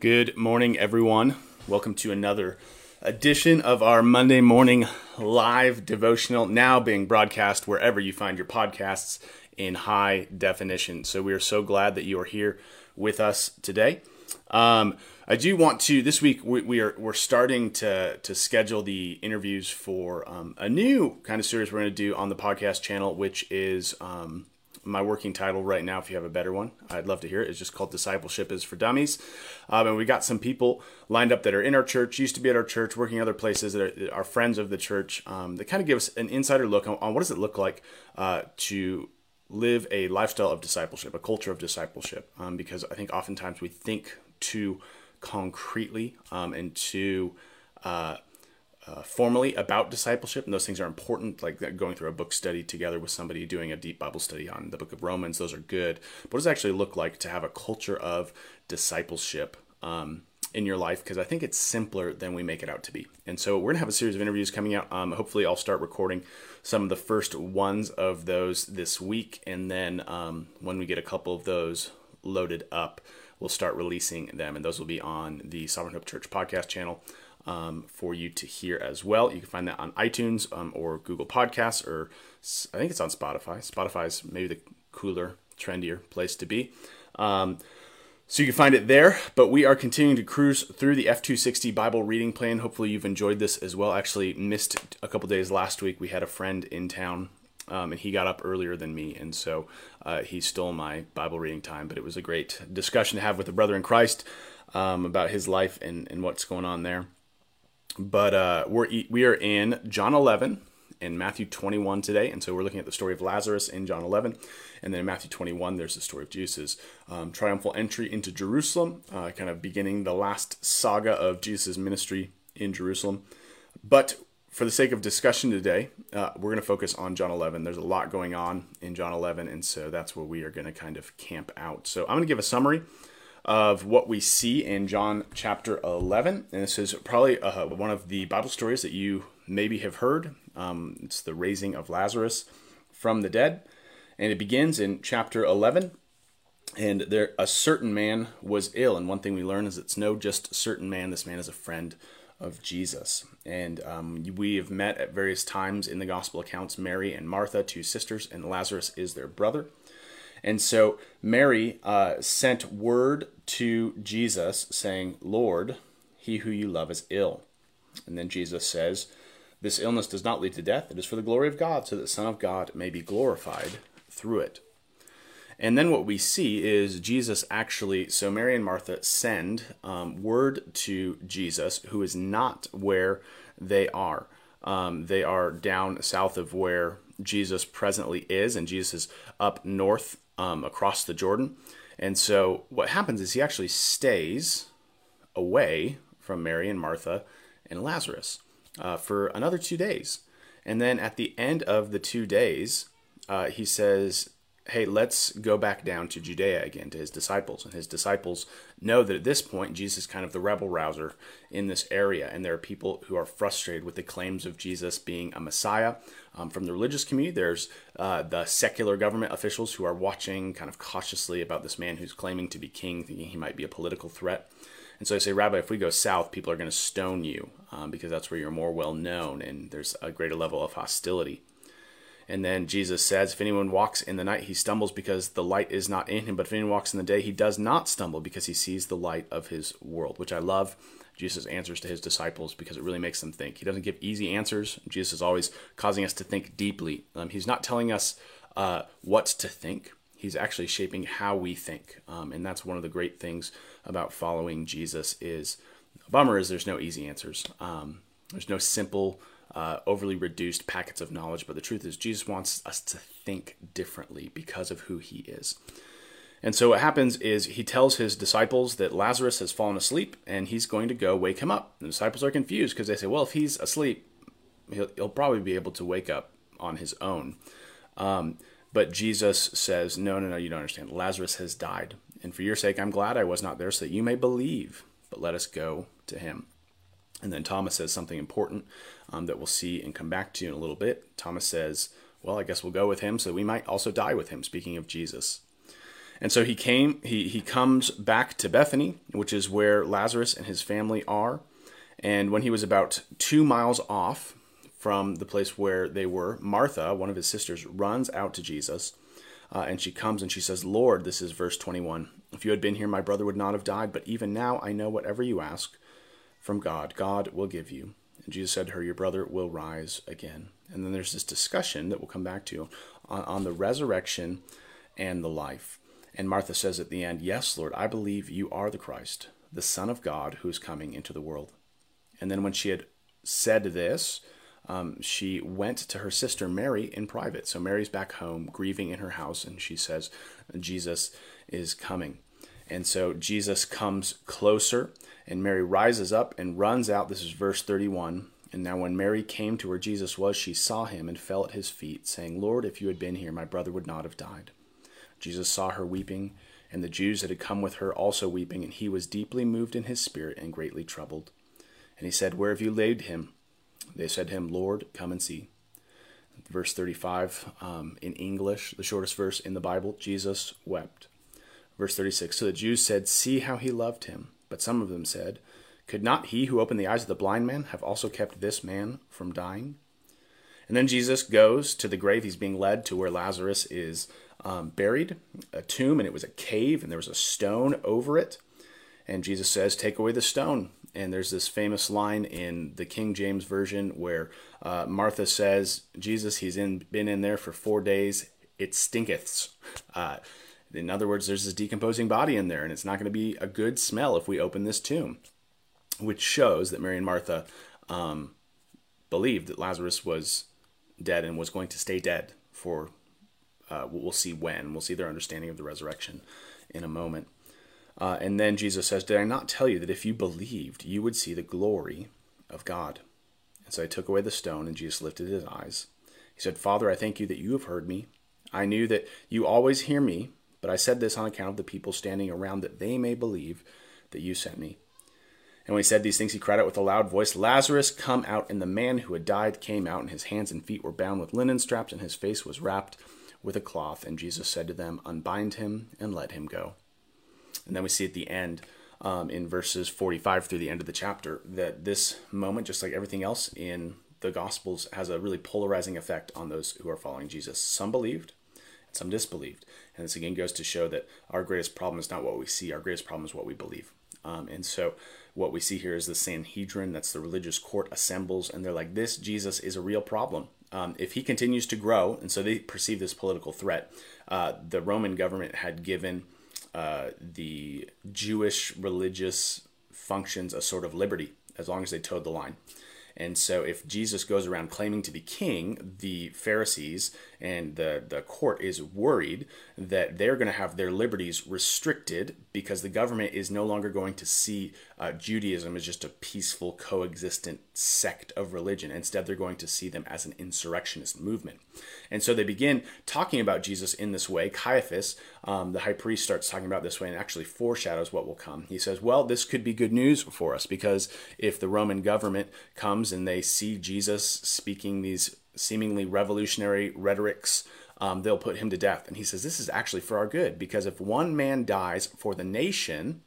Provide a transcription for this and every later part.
Good morning, everyone. Welcome to another edition of our Monday morning live devotional, now being broadcast wherever you find your podcasts in high definition. So we are so glad that you are here with us today. Um, I do want to this week we, we, are we're starting to to schedule the interviews for um, a new kind of series we're going to do on the podcast channel, which is um, my working title right now, if you have a better one, I'd love to hear it. It's just called Discipleship is for Dummies. Um, and we got some people lined up that are in our church, used to be at our church, working other places that are, are friends of the church um, that kind of give us an insider look on, on what does it look like uh, to live a lifestyle of discipleship, a culture of discipleship. Um, because I think oftentimes we think too concretely um, and too uh, uh, formally about discipleship, and those things are important, like going through a book study together with somebody doing a deep Bible study on the book of Romans. Those are good. But what does it actually look like to have a culture of discipleship um, in your life? Because I think it's simpler than we make it out to be. And so we're going to have a series of interviews coming out. Um, hopefully, I'll start recording some of the first ones of those this week. And then um, when we get a couple of those loaded up, we'll start releasing them. And those will be on the Sovereign Hope Church podcast channel um, for you to hear as well. You can find that on iTunes um, or Google Podcasts, or I think it's on Spotify. Spotify's maybe the cooler, trendier place to be. Um, so you can find it there, but we are continuing to cruise through the F260 Bible reading plan. Hopefully you've enjoyed this as well. Actually missed a couple days last week. We had a friend in town um, and he got up earlier than me, and so uh, he stole my Bible reading time. But it was a great discussion to have with a brother in Christ um, about his life and, and what's going on there. But uh, we're we are in John 11 and Matthew 21 today, and so we're looking at the story of Lazarus in John 11, and then in Matthew 21 there's the story of Jesus' um, triumphal entry into Jerusalem, uh, kind of beginning the last saga of Jesus' ministry in Jerusalem. But for the sake of discussion today, uh, we're going to focus on John 11. There's a lot going on in John 11, and so that's where we are going to kind of camp out. So I'm going to give a summary of what we see in John chapter 11. And this is probably uh, one of the Bible stories that you maybe have heard. Um, it's the raising of Lazarus from the dead. And it begins in chapter 11. And there, a certain man was ill. And one thing we learn is it's no just certain man. This man is a friend of Jesus. And um, we have met at various times in the gospel accounts Mary and Martha, two sisters, and Lazarus is their brother. And so Mary uh, sent word to Jesus saying, Lord, he who you love is ill. And then Jesus says, This illness does not lead to death. It is for the glory of God, so that the Son of God may be glorified through it. And then what we see is Jesus actually, so Mary and Martha send um, word to Jesus, who is not where they are. Um, they are down south of where Jesus presently is, and Jesus is up north um, across the Jordan. And so what happens is he actually stays away from Mary and Martha and Lazarus uh, for another two days. And then at the end of the two days, uh, he says, hey, let's go back down to Judea again to his disciples. And his disciples know that at this point, Jesus is kind of the rebel rouser in this area. And there are people who are frustrated with the claims of Jesus being a Messiah. Um, from the religious community, there's uh, the secular government officials who are watching kind of cautiously about this man who's claiming to be king, thinking he might be a political threat. And so I say, Rabbi, if we go south, people are going to stone you um, because that's where you're more well known and there's a greater level of hostility. And then Jesus says, If anyone walks in the night, he stumbles because the light is not in him. But if anyone walks in the day, he does not stumble because he sees the light of his world, which I love. Jesus' answers to his disciples because it really makes them think. He doesn't give easy answers. Jesus is always causing us to think deeply. Um, he's not telling us uh, what to think. He's actually shaping how we think, um, and that's one of the great things about following Jesus. Is a bummer is there's no easy answers. Um, there's no simple uh, overly reduced packets of knowledge, but the truth is, Jesus wants us to think differently because of who he is. And so what happens is he tells his disciples that Lazarus has fallen asleep and he's going to go wake him up. The disciples are confused because they say, well, if he's asleep, he'll, he'll, probably be able to wake up on his own. Um, but Jesus says, no, no, no, you don't understand. Lazarus has died. And for your sake, I'm glad I was not there so that you may believe, but let us go to him. And then Thomas says something important um, that we'll see and come back to in a little bit. Thomas says, Well, I guess we'll go with him so we might also die with him, speaking of Jesus. And so he came, he, he comes back to Bethany, which is where Lazarus and his family are. And when he was about two miles off from the place where they were, Martha, one of his sisters, runs out to Jesus. Uh, and she comes and she says, Lord, this is verse 21. If you had been here, my brother would not have died. But even now, I know whatever you ask from God, God will give you. And Jesus said to her, Your brother will rise again. And then there's this discussion that we'll come back to on, on the resurrection and the life. And Martha says at the end, Yes, Lord, I believe you are the Christ, the Son of God who is coming into the world. And then when she had said this, um, she went to her sister Mary in private. So Mary's back home, grieving in her house, and she says, Jesus is coming. And so Jesus comes closer, and Mary rises up and runs out. This is verse 31. And now, when Mary came to where Jesus was, she saw him and fell at his feet, saying, Lord, if you had been here, my brother would not have died. Jesus saw her weeping, and the Jews that had come with her also weeping, and he was deeply moved in his spirit and greatly troubled. And he said, Where have you laid him? They said to him, Lord, come and see. Verse 35 um, in English, the shortest verse in the Bible, Jesus wept. Verse 36 So the Jews said, See how he loved him. But some of them said, Could not he who opened the eyes of the blind man have also kept this man from dying? And then Jesus goes to the grave. He's being led to where Lazarus is um, buried, a tomb, and it was a cave, and there was a stone over it. And Jesus says, Take away the stone. And there's this famous line in the King James Version where uh, Martha says, Jesus, he's in, been in there for four days. It stinketh. Uh, in other words, there's this decomposing body in there, and it's not going to be a good smell if we open this tomb, which shows that Mary and Martha um, believed that Lazarus was dead and was going to stay dead for uh, we'll see when. We'll see their understanding of the resurrection in a moment. Uh, and then Jesus says, Did I not tell you that if you believed, you would see the glory of God? And so I took away the stone, and Jesus lifted his eyes. He said, Father, I thank you that you have heard me. I knew that you always hear me, but I said this on account of the people standing around, that they may believe that you sent me. And when he said these things, he cried out with a loud voice, Lazarus, come out. And the man who had died came out, and his hands and feet were bound with linen straps, and his face was wrapped with a cloth. And Jesus said to them, Unbind him and let him go. And then we see at the end, um, in verses 45 through the end of the chapter, that this moment, just like everything else in the Gospels, has a really polarizing effect on those who are following Jesus. Some believed, some disbelieved. And this again goes to show that our greatest problem is not what we see, our greatest problem is what we believe. Um, and so what we see here is the Sanhedrin, that's the religious court, assembles, and they're like, this Jesus is a real problem um, if he continues to grow, and so they perceive this political threat, uh, the Roman government had given uh, the Jewish religious functions a sort of liberty as long as they toed the line. And so, if Jesus goes around claiming to be king, the Pharisees and the, the court is worried that they're going to have their liberties restricted because the government is no longer going to see uh, Judaism as just a peaceful, coexistent sect of religion. Instead, they're going to see them as an insurrectionist movement. And so they begin talking about Jesus in this way. Caiaphas, um, the high priest, starts talking about this way and actually foreshadows what will come. He says, Well, this could be good news for us because if the Roman government comes and they see Jesus speaking these seemingly revolutionary rhetorics, um, they'll put him to death. And he says, This is actually for our good, because if one man dies for the nation,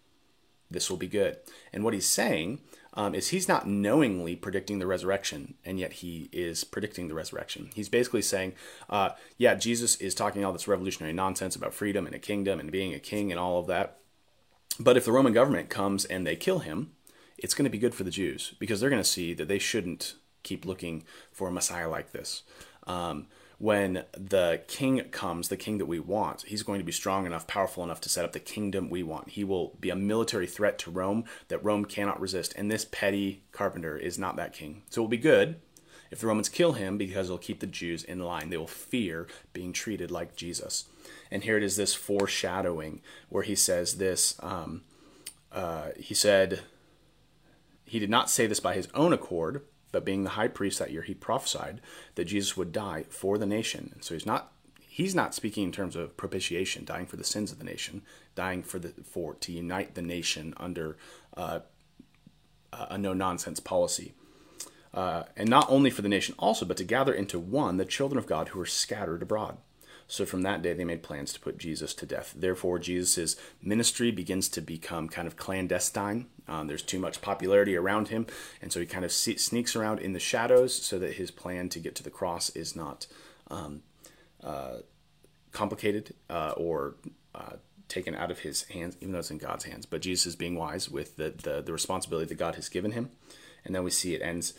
this will be good. And what he's saying um, is he's not knowingly predicting the resurrection, and yet he is predicting the resurrection. He's basically saying, uh, Yeah, Jesus is talking all this revolutionary nonsense about freedom and a kingdom and being a king and all of that. But if the Roman government comes and they kill him, it's going to be good for the Jews because they're going to see that they shouldn't keep looking for a Messiah like this. Um, when the king comes, the king that we want, he's going to be strong enough, powerful enough to set up the kingdom we want. He will be a military threat to Rome that Rome cannot resist. And this petty carpenter is not that king. So it will be good if the Romans kill him because it'll keep the Jews in line. They will fear being treated like Jesus. And here it is this foreshadowing where he says this. Um, uh, he said, he did not say this by his own accord, but being the high priest that year, he prophesied that Jesus would die for the nation. And so he's not he's not speaking in terms of propitiation, dying for the sins of the nation, dying for the for to unite the nation under uh, a no nonsense policy. Uh, and not only for the nation also, but to gather into one the children of God who are scattered abroad. So from that day, they made plans to put Jesus to death. Therefore, Jesus' ministry begins to become kind of clandestine. Um, there's too much popularity around him, and so he kind of sneaks around in the shadows so that his plan to get to the cross is not um, uh, complicated uh, or uh, taken out of his hands, even though it's in God's hands. But Jesus is being wise with the, the, the responsibility that God has given him. And then we see it ends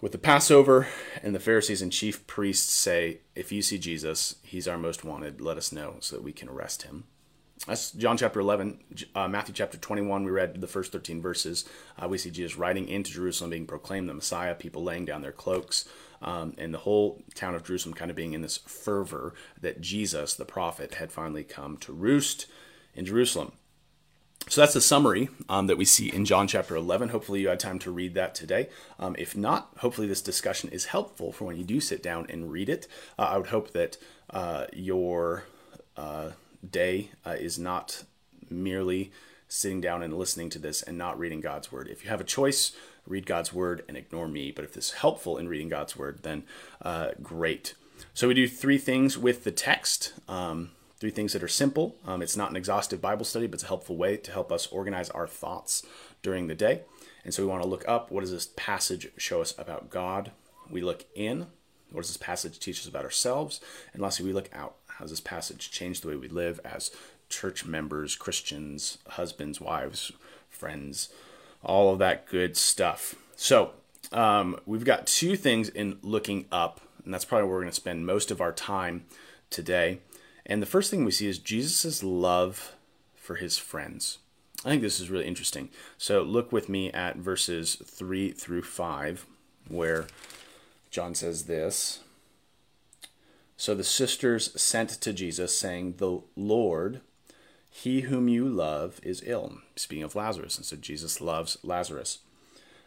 with the Passover, and the Pharisees and chief priests say, If you see Jesus, he's our most wanted, let us know so that we can arrest him. That's John chapter 11. Uh, Matthew chapter 21, we read the first 13 verses. Uh, we see Jesus riding into Jerusalem, being proclaimed the Messiah, people laying down their cloaks, um, and the whole town of Jerusalem kind of being in this fervor that Jesus, the prophet, had finally come to roost in Jerusalem. So that's the summary um, that we see in John chapter 11. Hopefully, you had time to read that today. Um, if not, hopefully, this discussion is helpful for when you do sit down and read it. Uh, I would hope that uh, your uh, day uh, is not merely sitting down and listening to this and not reading God's word. If you have a choice, read God's word and ignore me. But if this is helpful in reading God's word, then uh, great. So we do three things with the text. Um, Three things that are simple. Um, it's not an exhaustive Bible study, but it's a helpful way to help us organize our thoughts during the day. And so we want to look up what does this passage show us about God? We look in. What does this passage teach us about ourselves? And lastly, we look out. How does this passage change the way we live as church members, Christians, husbands, wives, friends, all of that good stuff? So um, we've got two things in looking up, and that's probably where we're going to spend most of our time today. And the first thing we see is Jesus' love for his friends. I think this is really interesting. So look with me at verses 3 through 5, where John says this. So the sisters sent to Jesus, saying, The Lord, he whom you love, is ill. Speaking of Lazarus. And so Jesus loves Lazarus.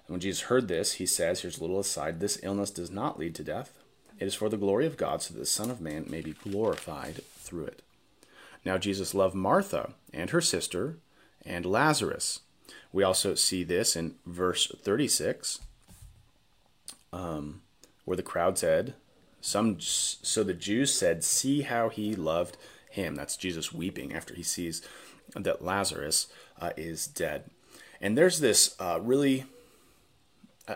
And when Jesus heard this, he says, Here's a little aside this illness does not lead to death. It is for the glory of God, so that the Son of Man may be glorified through it. Now, Jesus loved Martha and her sister and Lazarus. We also see this in verse 36, um, where the crowd said, some, so the Jews said, See how he loved him. That's Jesus weeping after he sees that Lazarus uh, is dead. And there's this uh, really,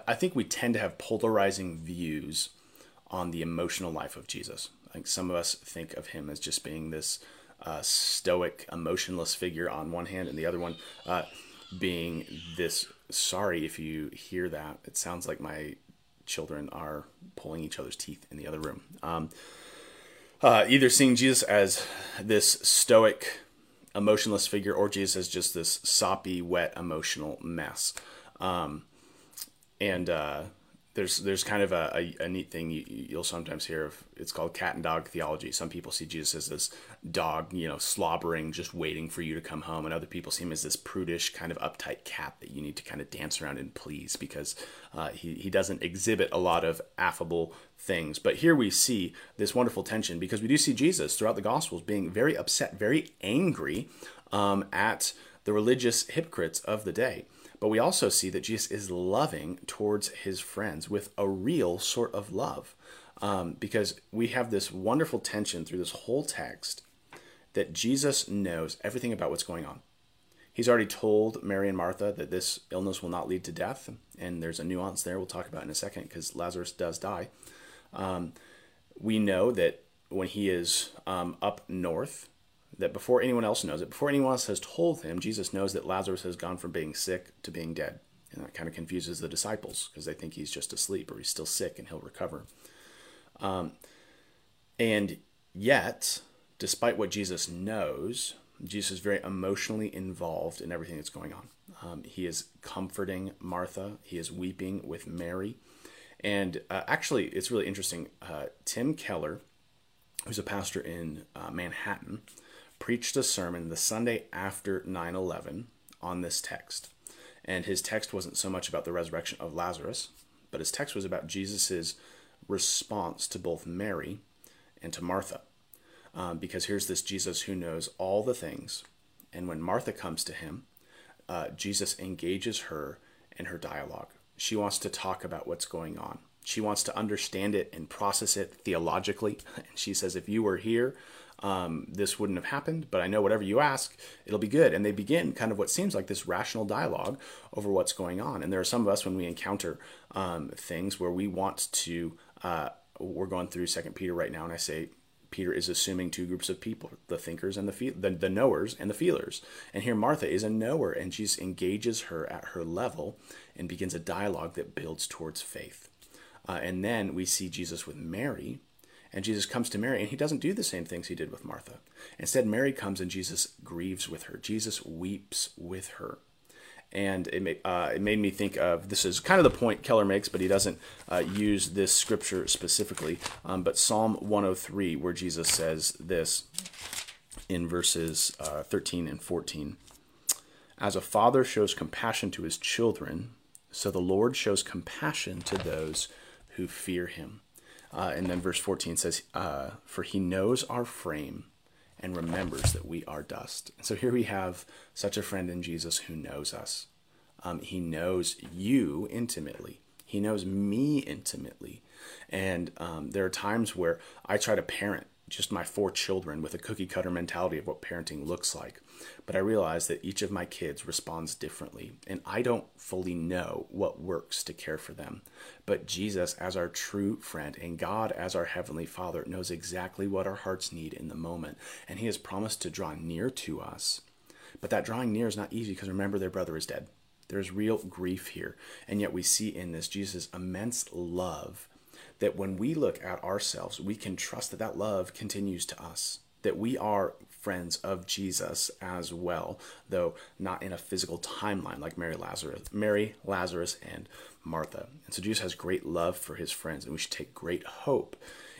I think we tend to have polarizing views on the emotional life of Jesus. Like some of us think of him as just being this uh, stoic, emotionless figure on one hand, and the other one uh, being this. Sorry if you hear that. It sounds like my children are pulling each other's teeth in the other room. Um, uh, either seeing Jesus as this stoic, emotionless figure, or Jesus as just this soppy, wet, emotional mess. Um, and uh, there's there's kind of a, a, a neat thing you, will sometimes hear of. It's called cat and dog theology. Some people see Jesus as this dog, you know, slobbering, just waiting for you to come home, and other people see him as this prudish, kind of uptight cat that you need to kind of dance around and please because uh, he he doesn't exhibit a lot of affable things. But here we see this wonderful tension because we do see Jesus throughout the Gospels being very upset, very angry um, at the religious hypocrites of the day. But we also see that Jesus is loving towards his friends with a real sort of love. Um, because we have this wonderful tension through this whole text that Jesus knows everything about what's going on. He's already told Mary and Martha that this illness will not lead to death. And there's a nuance there we'll talk about in a second because Lazarus does die. Um, we know that when he is um, up north, that before anyone else knows it, before anyone else has told him, Jesus knows that Lazarus has gone from being sick to being dead. And that kind of confuses the disciples because they think he's just asleep or he's still sick and he'll recover. Um, and yet, despite what Jesus knows, Jesus is very emotionally involved in everything that's going on. Um, he is comforting Martha, he is weeping with Mary. And uh, actually, it's really interesting. Uh, Tim Keller, who's a pastor in uh, Manhattan, preached a sermon the Sunday after 9 11 on this text. And his text wasn't so much about the resurrection of Lazarus, but his text was about Jesus' response to both Mary and to Martha. Um, because here's this Jesus who knows all the things. And when Martha comes to him, uh, Jesus engages her in her dialogue. She wants to talk about what's going on. She wants to understand it and process it theologically. And she says, if you were here, um, this wouldn't have happened, but I know whatever you ask, it'll be good. And they begin kind of what seems like this rational dialogue over what's going on. And there are some of us when we encounter um, things where we want to, uh, we're going through Second Peter right now, and I say, Peter is assuming two groups of people: the thinkers and the fe- the, the knowers and the feelers. And here Martha is a knower, and Jesus engages her at her level and begins a dialogue that builds towards faith. Uh, and then we see Jesus with Mary, and Jesus comes to Mary, and he doesn't do the same things he did with Martha. Instead, Mary comes and Jesus grieves with her. Jesus weeps with her and it made, uh, it made me think of this is kind of the point Keller makes, but he doesn't uh, use this scripture specifically. Um, but Psalm 103, where Jesus says this in verses uh, 13 and 14 As a father shows compassion to his children, so the Lord shows compassion to those who fear him. Uh, and then verse 14 says, uh, For he knows our frame and remembers that we are dust. So here we have such a friend in Jesus who knows us. Um, he knows you intimately. He knows me intimately. And um, there are times where I try to parent just my four children with a cookie cutter mentality of what parenting looks like. But I realize that each of my kids responds differently, and I don't fully know what works to care for them. But Jesus, as our true friend, and God, as our Heavenly Father, knows exactly what our hearts need in the moment, and He has promised to draw near to us. But that drawing near is not easy because remember, their brother is dead. There's real grief here. And yet we see in this Jesus' immense love that when we look at ourselves, we can trust that that love continues to us, that we are friends of Jesus as well, though not in a physical timeline like Mary Lazarus, Mary, Lazarus, and Martha. And so Jesus has great love for his friends, and we should take great hope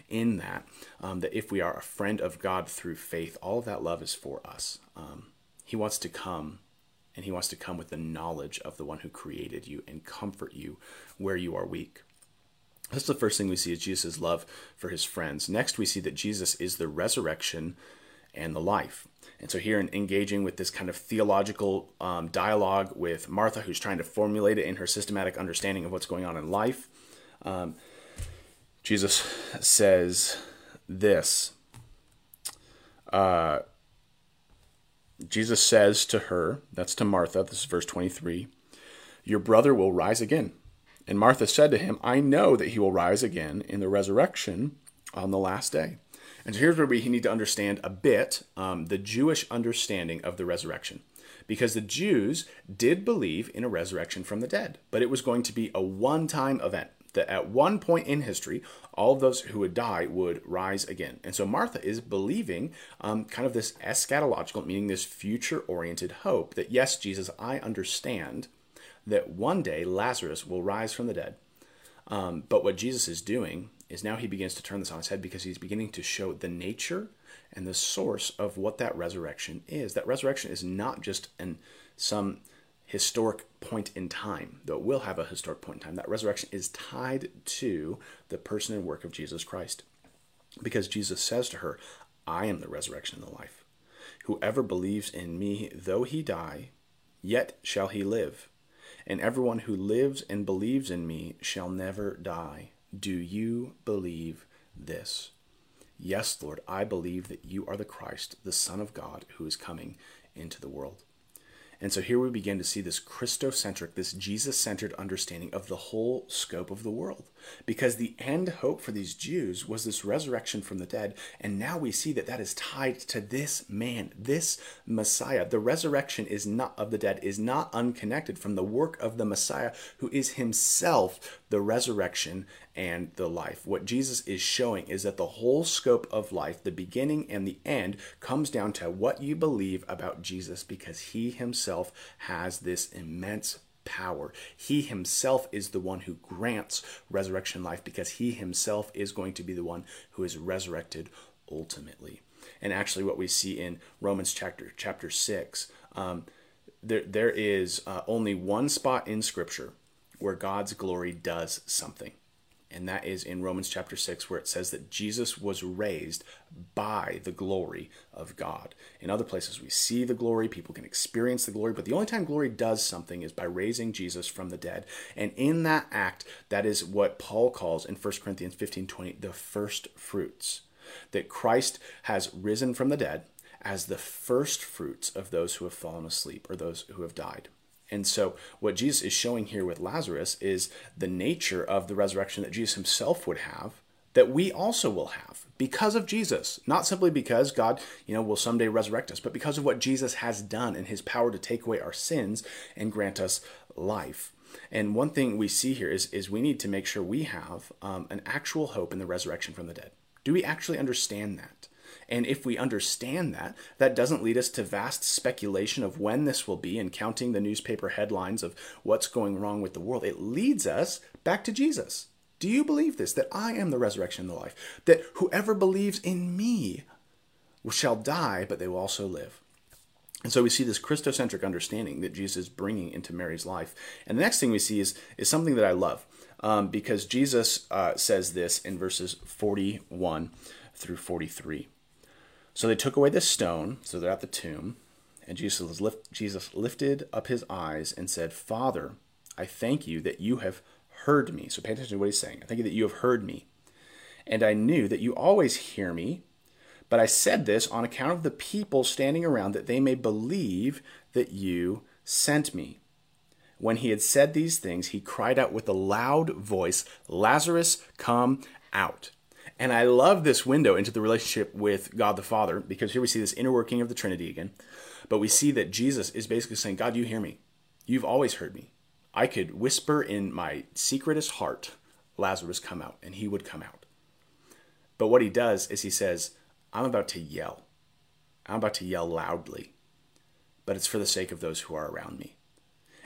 in that. Um, that if we are a friend of God through faith, all of that love is for us. Um, he wants to come and he wants to come with the knowledge of the one who created you and comfort you where you are weak. That's the first thing we see is Jesus' love for his friends. Next, we see that Jesus is the resurrection and the life. And so, here in engaging with this kind of theological um, dialogue with Martha, who's trying to formulate it in her systematic understanding of what's going on in life, um, Jesus says this. Uh, Jesus says to her, that's to Martha, this is verse 23, Your brother will rise again. And Martha said to him, I know that he will rise again in the resurrection on the last day. And so here's where we need to understand a bit um, the Jewish understanding of the resurrection. Because the Jews did believe in a resurrection from the dead, but it was going to be a one time event that at one point in history, all of those who would die would rise again. And so Martha is believing um, kind of this eschatological, meaning this future oriented hope that, yes, Jesus, I understand that one day Lazarus will rise from the dead. Um, but what Jesus is doing is now he begins to turn this on its head because he's beginning to show the nature and the source of what that resurrection is. That resurrection is not just an some historic point in time, though it will have a historic point in time. That resurrection is tied to the person and work of Jesus Christ. Because Jesus says to her, I am the resurrection and the life. Whoever believes in me, though he die, yet shall he live. And everyone who lives and believes in me shall never die. Do you believe this? Yes, Lord, I believe that you are the Christ, the Son of God, who is coming into the world. And so here we begin to see this Christocentric, this Jesus centered understanding of the whole scope of the world. Because the end hope for these Jews was this resurrection from the dead. And now we see that that is tied to this man, this Messiah. The resurrection is not of the dead is not unconnected from the work of the Messiah, who is himself the resurrection and the life. What Jesus is showing is that the whole scope of life, the beginning and the end, comes down to what you believe about Jesus because he himself has this immense power. He himself is the one who grants resurrection life because he himself is going to be the one who is resurrected ultimately. And actually, what we see in Romans chapter chapter six, um, there there is uh, only one spot in Scripture where God's glory does something and that is in Romans chapter 6, where it says that Jesus was raised by the glory of God. In other places, we see the glory, people can experience the glory, but the only time glory does something is by raising Jesus from the dead. And in that act, that is what Paul calls in 1 Corinthians 15 20, the first fruits. That Christ has risen from the dead as the first fruits of those who have fallen asleep or those who have died. And so, what Jesus is showing here with Lazarus is the nature of the resurrection that Jesus himself would have, that we also will have because of Jesus. Not simply because God, you know, will someday resurrect us, but because of what Jesus has done and his power to take away our sins and grant us life. And one thing we see here is, is we need to make sure we have um, an actual hope in the resurrection from the dead. Do we actually understand that? And if we understand that, that doesn't lead us to vast speculation of when this will be and counting the newspaper headlines of what's going wrong with the world. It leads us back to Jesus. Do you believe this? That I am the resurrection and the life? That whoever believes in me shall die, but they will also live. And so we see this Christocentric understanding that Jesus is bringing into Mary's life. And the next thing we see is, is something that I love um, because Jesus uh, says this in verses 41 through 43. So they took away the stone, so they're at the tomb, and Jesus, lift, Jesus lifted up his eyes and said, Father, I thank you that you have heard me. So pay attention to what he's saying. I thank you that you have heard me. And I knew that you always hear me, but I said this on account of the people standing around, that they may believe that you sent me. When he had said these things, he cried out with a loud voice, Lazarus, come out. And I love this window into the relationship with God the Father because here we see this inner working of the Trinity again. But we see that Jesus is basically saying, God, you hear me. You've always heard me. I could whisper in my secretest heart, Lazarus, come out, and he would come out. But what he does is he says, I'm about to yell. I'm about to yell loudly, but it's for the sake of those who are around me.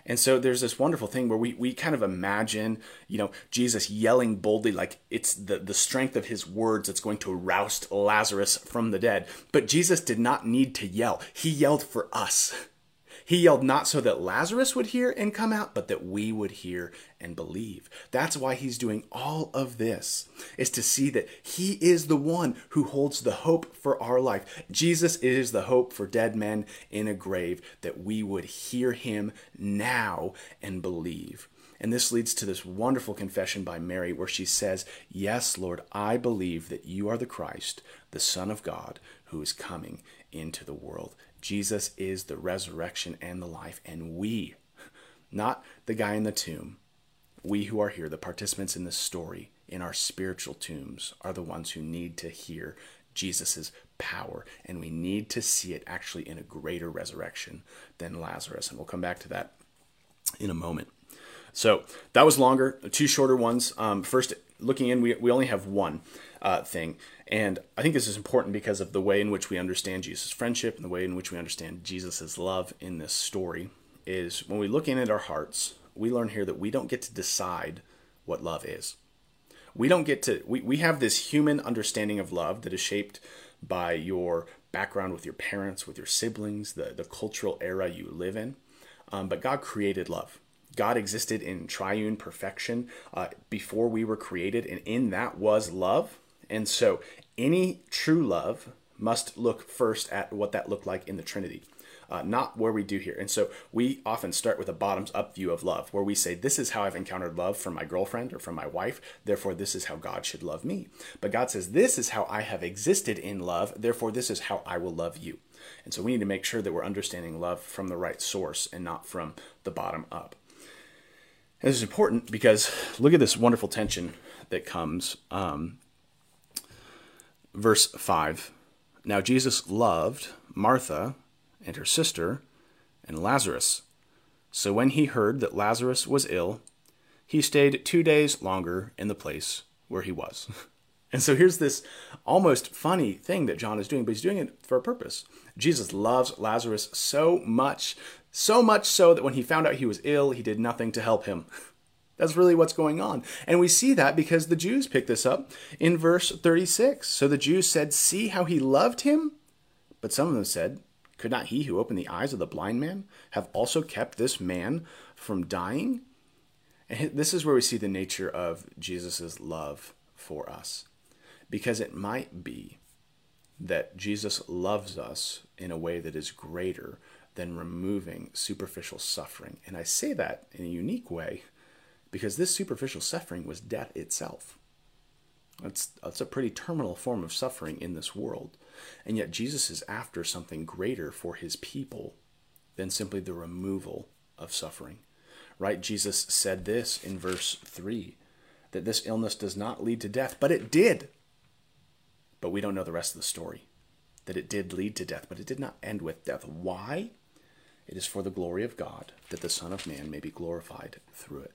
And so there's this wonderful thing where we, we kind of imagine, you know, Jesus yelling boldly like it's the, the strength of his words that's going to roust Lazarus from the dead. But Jesus did not need to yell. He yelled for us. He yelled not so that Lazarus would hear and come out, but that we would hear and believe. That's why he's doing all of this, is to see that he is the one who holds the hope for our life. Jesus is the hope for dead men in a grave, that we would hear him now and believe. And this leads to this wonderful confession by Mary where she says, Yes, Lord, I believe that you are the Christ, the Son of God, who is coming into the world. Jesus is the resurrection and the life, and we, not the guy in the tomb, we who are here, the participants in this story, in our spiritual tombs, are the ones who need to hear Jesus' power, and we need to see it actually in a greater resurrection than Lazarus. And we'll come back to that in a moment. So that was longer, two shorter ones. Um, first, looking in, we, we only have one uh, thing. And I think this is important because of the way in which we understand Jesus' friendship and the way in which we understand Jesus' love in this story. Is when we look in at our hearts, we learn here that we don't get to decide what love is. We don't get to, we, we have this human understanding of love that is shaped by your background with your parents, with your siblings, the, the cultural era you live in. Um, but God created love. God existed in triune perfection uh, before we were created, and in that was love. And so any true love must look first at what that looked like in the Trinity. Uh, not where we do here. And so we often start with a bottoms up view of love, where we say, This is how I've encountered love from my girlfriend or from my wife, therefore, this is how God should love me. But God says, This is how I have existed in love, therefore, this is how I will love you. And so we need to make sure that we're understanding love from the right source and not from the bottom up. And this is important because look at this wonderful tension that comes um, verse 5 Now Jesus loved Martha and her sister and Lazarus. So when he heard that Lazarus was ill, he stayed two days longer in the place where he was. And so here's this almost funny thing that John is doing, but he's doing it for a purpose. Jesus loves Lazarus so much, so much so that when he found out he was ill, he did nothing to help him. That's really what's going on. And we see that because the Jews pick this up in verse 36. So the Jews said, See how he loved him? But some of them said, Could not he who opened the eyes of the blind man have also kept this man from dying? And this is where we see the nature of Jesus' love for us. Because it might be that Jesus loves us in a way that is greater than removing superficial suffering. And I say that in a unique way because this superficial suffering was death itself. That's, that's a pretty terminal form of suffering in this world. And yet Jesus is after something greater for his people than simply the removal of suffering. Right? Jesus said this in verse 3 that this illness does not lead to death, but it did. But we don't know the rest of the story. That it did lead to death, but it did not end with death. Why? It is for the glory of God that the Son of Man may be glorified through it.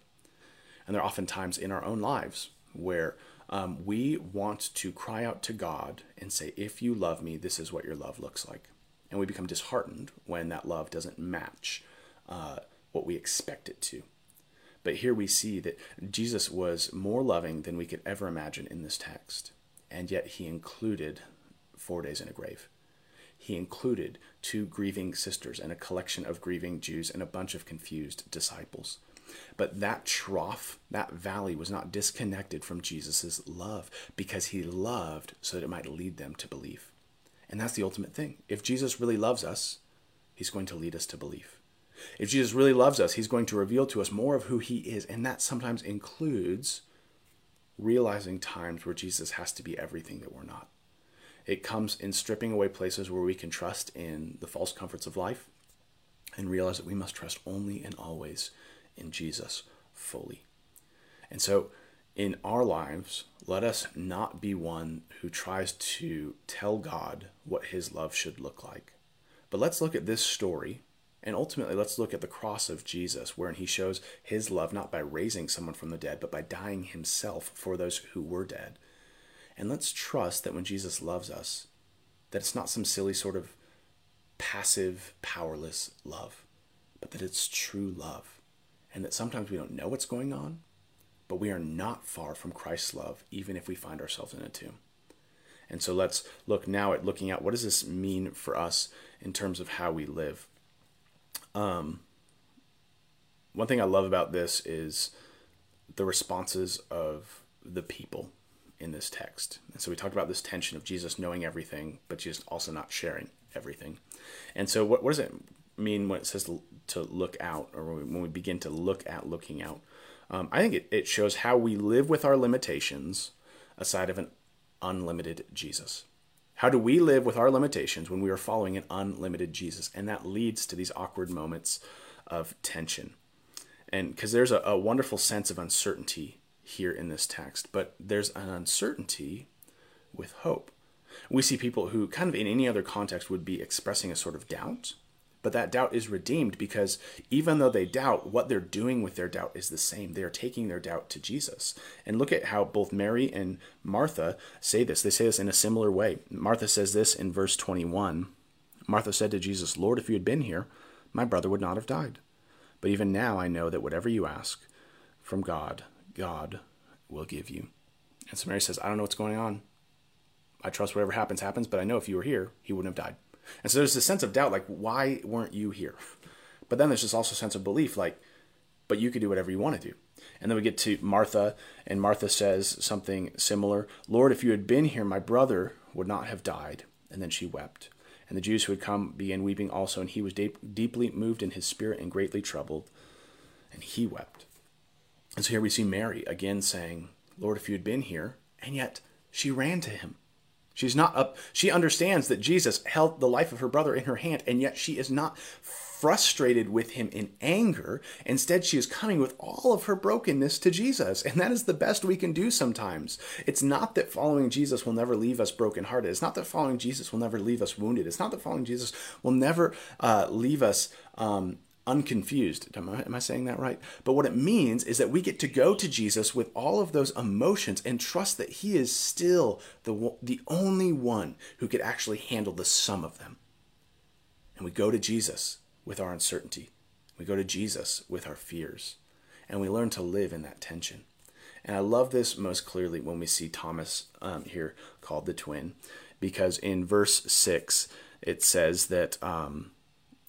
And there are often times in our own lives where um, we want to cry out to God and say, If you love me, this is what your love looks like. And we become disheartened when that love doesn't match uh, what we expect it to. But here we see that Jesus was more loving than we could ever imagine in this text. And yet he included four days in a grave. He included two grieving sisters and a collection of grieving Jews and a bunch of confused disciples. But that trough, that valley, was not disconnected from Jesus' love because he loved so that it might lead them to believe. And that's the ultimate thing. If Jesus really loves us, he's going to lead us to belief. If Jesus really loves us, he's going to reveal to us more of who he is. And that sometimes includes realizing times where Jesus has to be everything that we're not. It comes in stripping away places where we can trust in the false comforts of life and realize that we must trust only and always in Jesus fully. And so, in our lives, let us not be one who tries to tell God what his love should look like. But let's look at this story and ultimately let's look at the cross of Jesus, wherein he shows his love not by raising someone from the dead, but by dying himself for those who were dead. And let's trust that when Jesus loves us, that it's not some silly sort of passive, powerless love, but that it's true love and that sometimes we don't know what's going on, but we are not far from Christ's love, even if we find ourselves in a tomb. And so let's look now at looking at what does this mean for us in terms of how we live. Um, one thing I love about this is the responses of the people in this text. And so we talked about this tension of Jesus knowing everything, but Jesus also not sharing everything. And so what, what does it mean when it says to look out or when we, when we, begin to look at looking out? Um, I think it, it shows how we live with our limitations aside of an unlimited Jesus. How do we live with our limitations when we are following an unlimited Jesus? And that leads to these awkward moments of tension. And because there's a, a wonderful sense of uncertainty here in this text, but there's an uncertainty with hope. We see people who, kind of in any other context, would be expressing a sort of doubt but that doubt is redeemed because even though they doubt, what they're doing with their doubt is the same. They are taking their doubt to Jesus. And look at how both Mary and Martha say this. They say this in a similar way. Martha says this in verse 21. Martha said to Jesus, Lord, if you had been here, my brother would not have died. But even now I know that whatever you ask from God, God will give you. And so Mary says, I don't know what's going on. I trust whatever happens, happens, but I know if you were here, he wouldn't have died. And so there's this sense of doubt, like, why weren't you here? But then there's this also sense of belief, like, but you could do whatever you want to do. And then we get to Martha, and Martha says something similar Lord, if you had been here, my brother would not have died. And then she wept. And the Jews who had come began weeping also, and he was de- deeply moved in his spirit and greatly troubled, and he wept. And so here we see Mary again saying, Lord, if you had been here, and yet she ran to him. She's not up. She understands that Jesus held the life of her brother in her hand, and yet she is not frustrated with him in anger. Instead, she is coming with all of her brokenness to Jesus. And that is the best we can do sometimes. It's not that following Jesus will never leave us brokenhearted. It's not that following Jesus will never leave us wounded. It's not that following Jesus will never uh, leave us um, unconfused. Am I, am I, saying that right? But what it means is that we get to go to Jesus with all of those emotions and trust that He is still the, the only one who could actually handle the sum of them. And we go to Jesus with our uncertainty. We go to Jesus with our fears. And we learn to live in that tension. And I love this most clearly when we see Thomas um, here called the twin, because in verse 6, it says that. Um,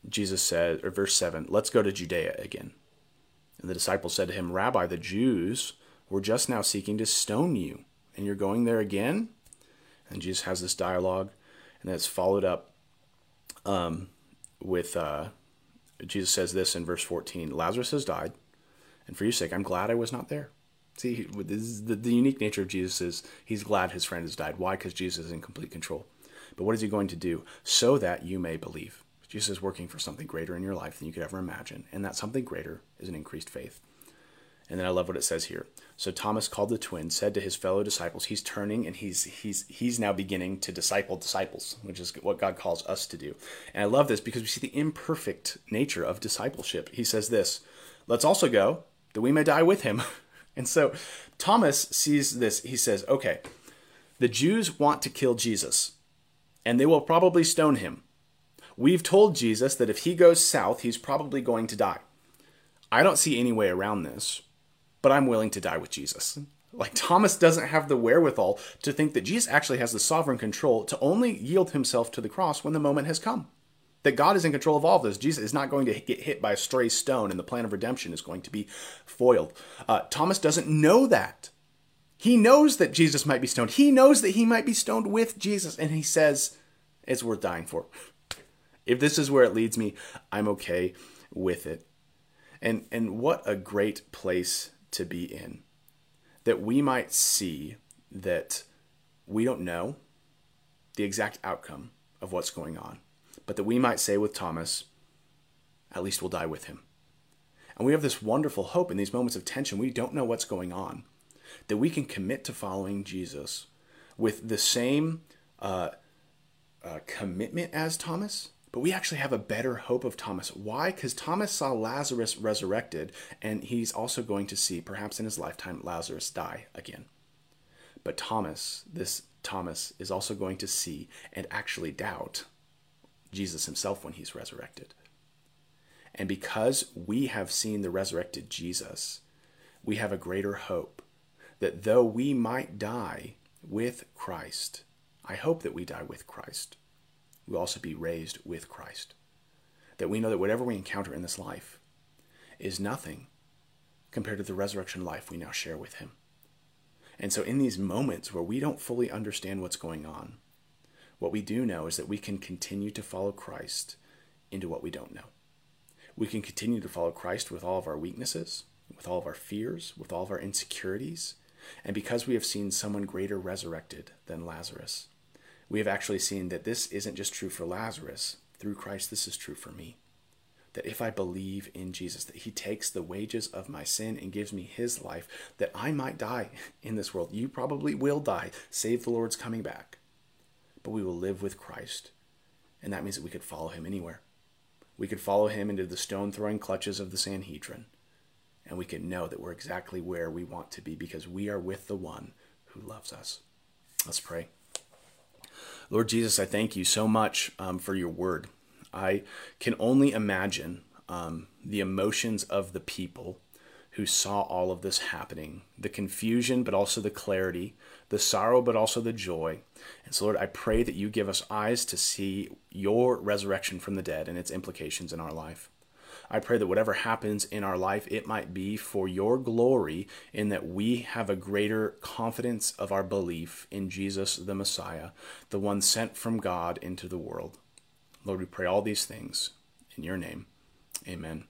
Jesus said, or verse 7, let's go to Judea again. And the disciples said to him, Rabbi, the Jews were just now seeking to stone you, and you're going there again? And Jesus has this dialogue, and then it's followed up um, with uh, Jesus says this in verse 14 Lazarus has died, and for your sake, I'm glad I was not there. See, the, the unique nature of Jesus is he's glad his friend has died. Why? Because Jesus is in complete control. But what is he going to do? So that you may believe. Jesus is working for something greater in your life than you could ever imagine. And that something greater is an increased faith. And then I love what it says here. So Thomas called the twin, said to his fellow disciples, he's turning and he's he's he's now beginning to disciple disciples, which is what God calls us to do. And I love this because we see the imperfect nature of discipleship. He says this, let's also go that we may die with him. And so Thomas sees this. He says, okay, the Jews want to kill Jesus, and they will probably stone him. We've told Jesus that if he goes south, he's probably going to die. I don't see any way around this, but I'm willing to die with Jesus. Like Thomas doesn't have the wherewithal to think that Jesus actually has the sovereign control to only yield himself to the cross when the moment has come. That God is in control of all of this. Jesus is not going to get hit by a stray stone, and the plan of redemption is going to be foiled. Uh, Thomas doesn't know that. He knows that Jesus might be stoned. He knows that he might be stoned with Jesus, and he says, It's worth dying for. If this is where it leads me, I'm okay with it. And, and what a great place to be in. That we might see that we don't know the exact outcome of what's going on, but that we might say with Thomas, at least we'll die with him. And we have this wonderful hope in these moments of tension. We don't know what's going on, that we can commit to following Jesus with the same uh, uh, commitment as Thomas, but we actually have a better hope of Thomas. Why? Because Thomas saw Lazarus resurrected, and he's also going to see, perhaps in his lifetime, Lazarus die again. But Thomas, this Thomas, is also going to see and actually doubt Jesus himself when he's resurrected. And because we have seen the resurrected Jesus, we have a greater hope that though we might die with Christ, I hope that we die with Christ we also be raised with Christ. That we know that whatever we encounter in this life is nothing compared to the resurrection life we now share with Him. And so, in these moments where we don't fully understand what's going on, what we do know is that we can continue to follow Christ into what we don't know. We can continue to follow Christ with all of our weaknesses, with all of our fears, with all of our insecurities, and because we have seen someone greater resurrected than Lazarus, we have actually seen that this isn't just true for Lazarus. Through Christ, this is true for me. That if I believe in Jesus, that He takes the wages of my sin and gives me His life, that I might die in this world. You probably will die, save the Lord's coming back. But we will live with Christ. And that means that we could follow Him anywhere. We could follow Him into the stone throwing clutches of the Sanhedrin. And we can know that we're exactly where we want to be because we are with the one who loves us. Let's pray. Lord Jesus, I thank you so much um, for your word. I can only imagine um, the emotions of the people who saw all of this happening the confusion, but also the clarity, the sorrow, but also the joy. And so, Lord, I pray that you give us eyes to see your resurrection from the dead and its implications in our life. I pray that whatever happens in our life, it might be for your glory, in that we have a greater confidence of our belief in Jesus the Messiah, the one sent from God into the world. Lord, we pray all these things in your name. Amen.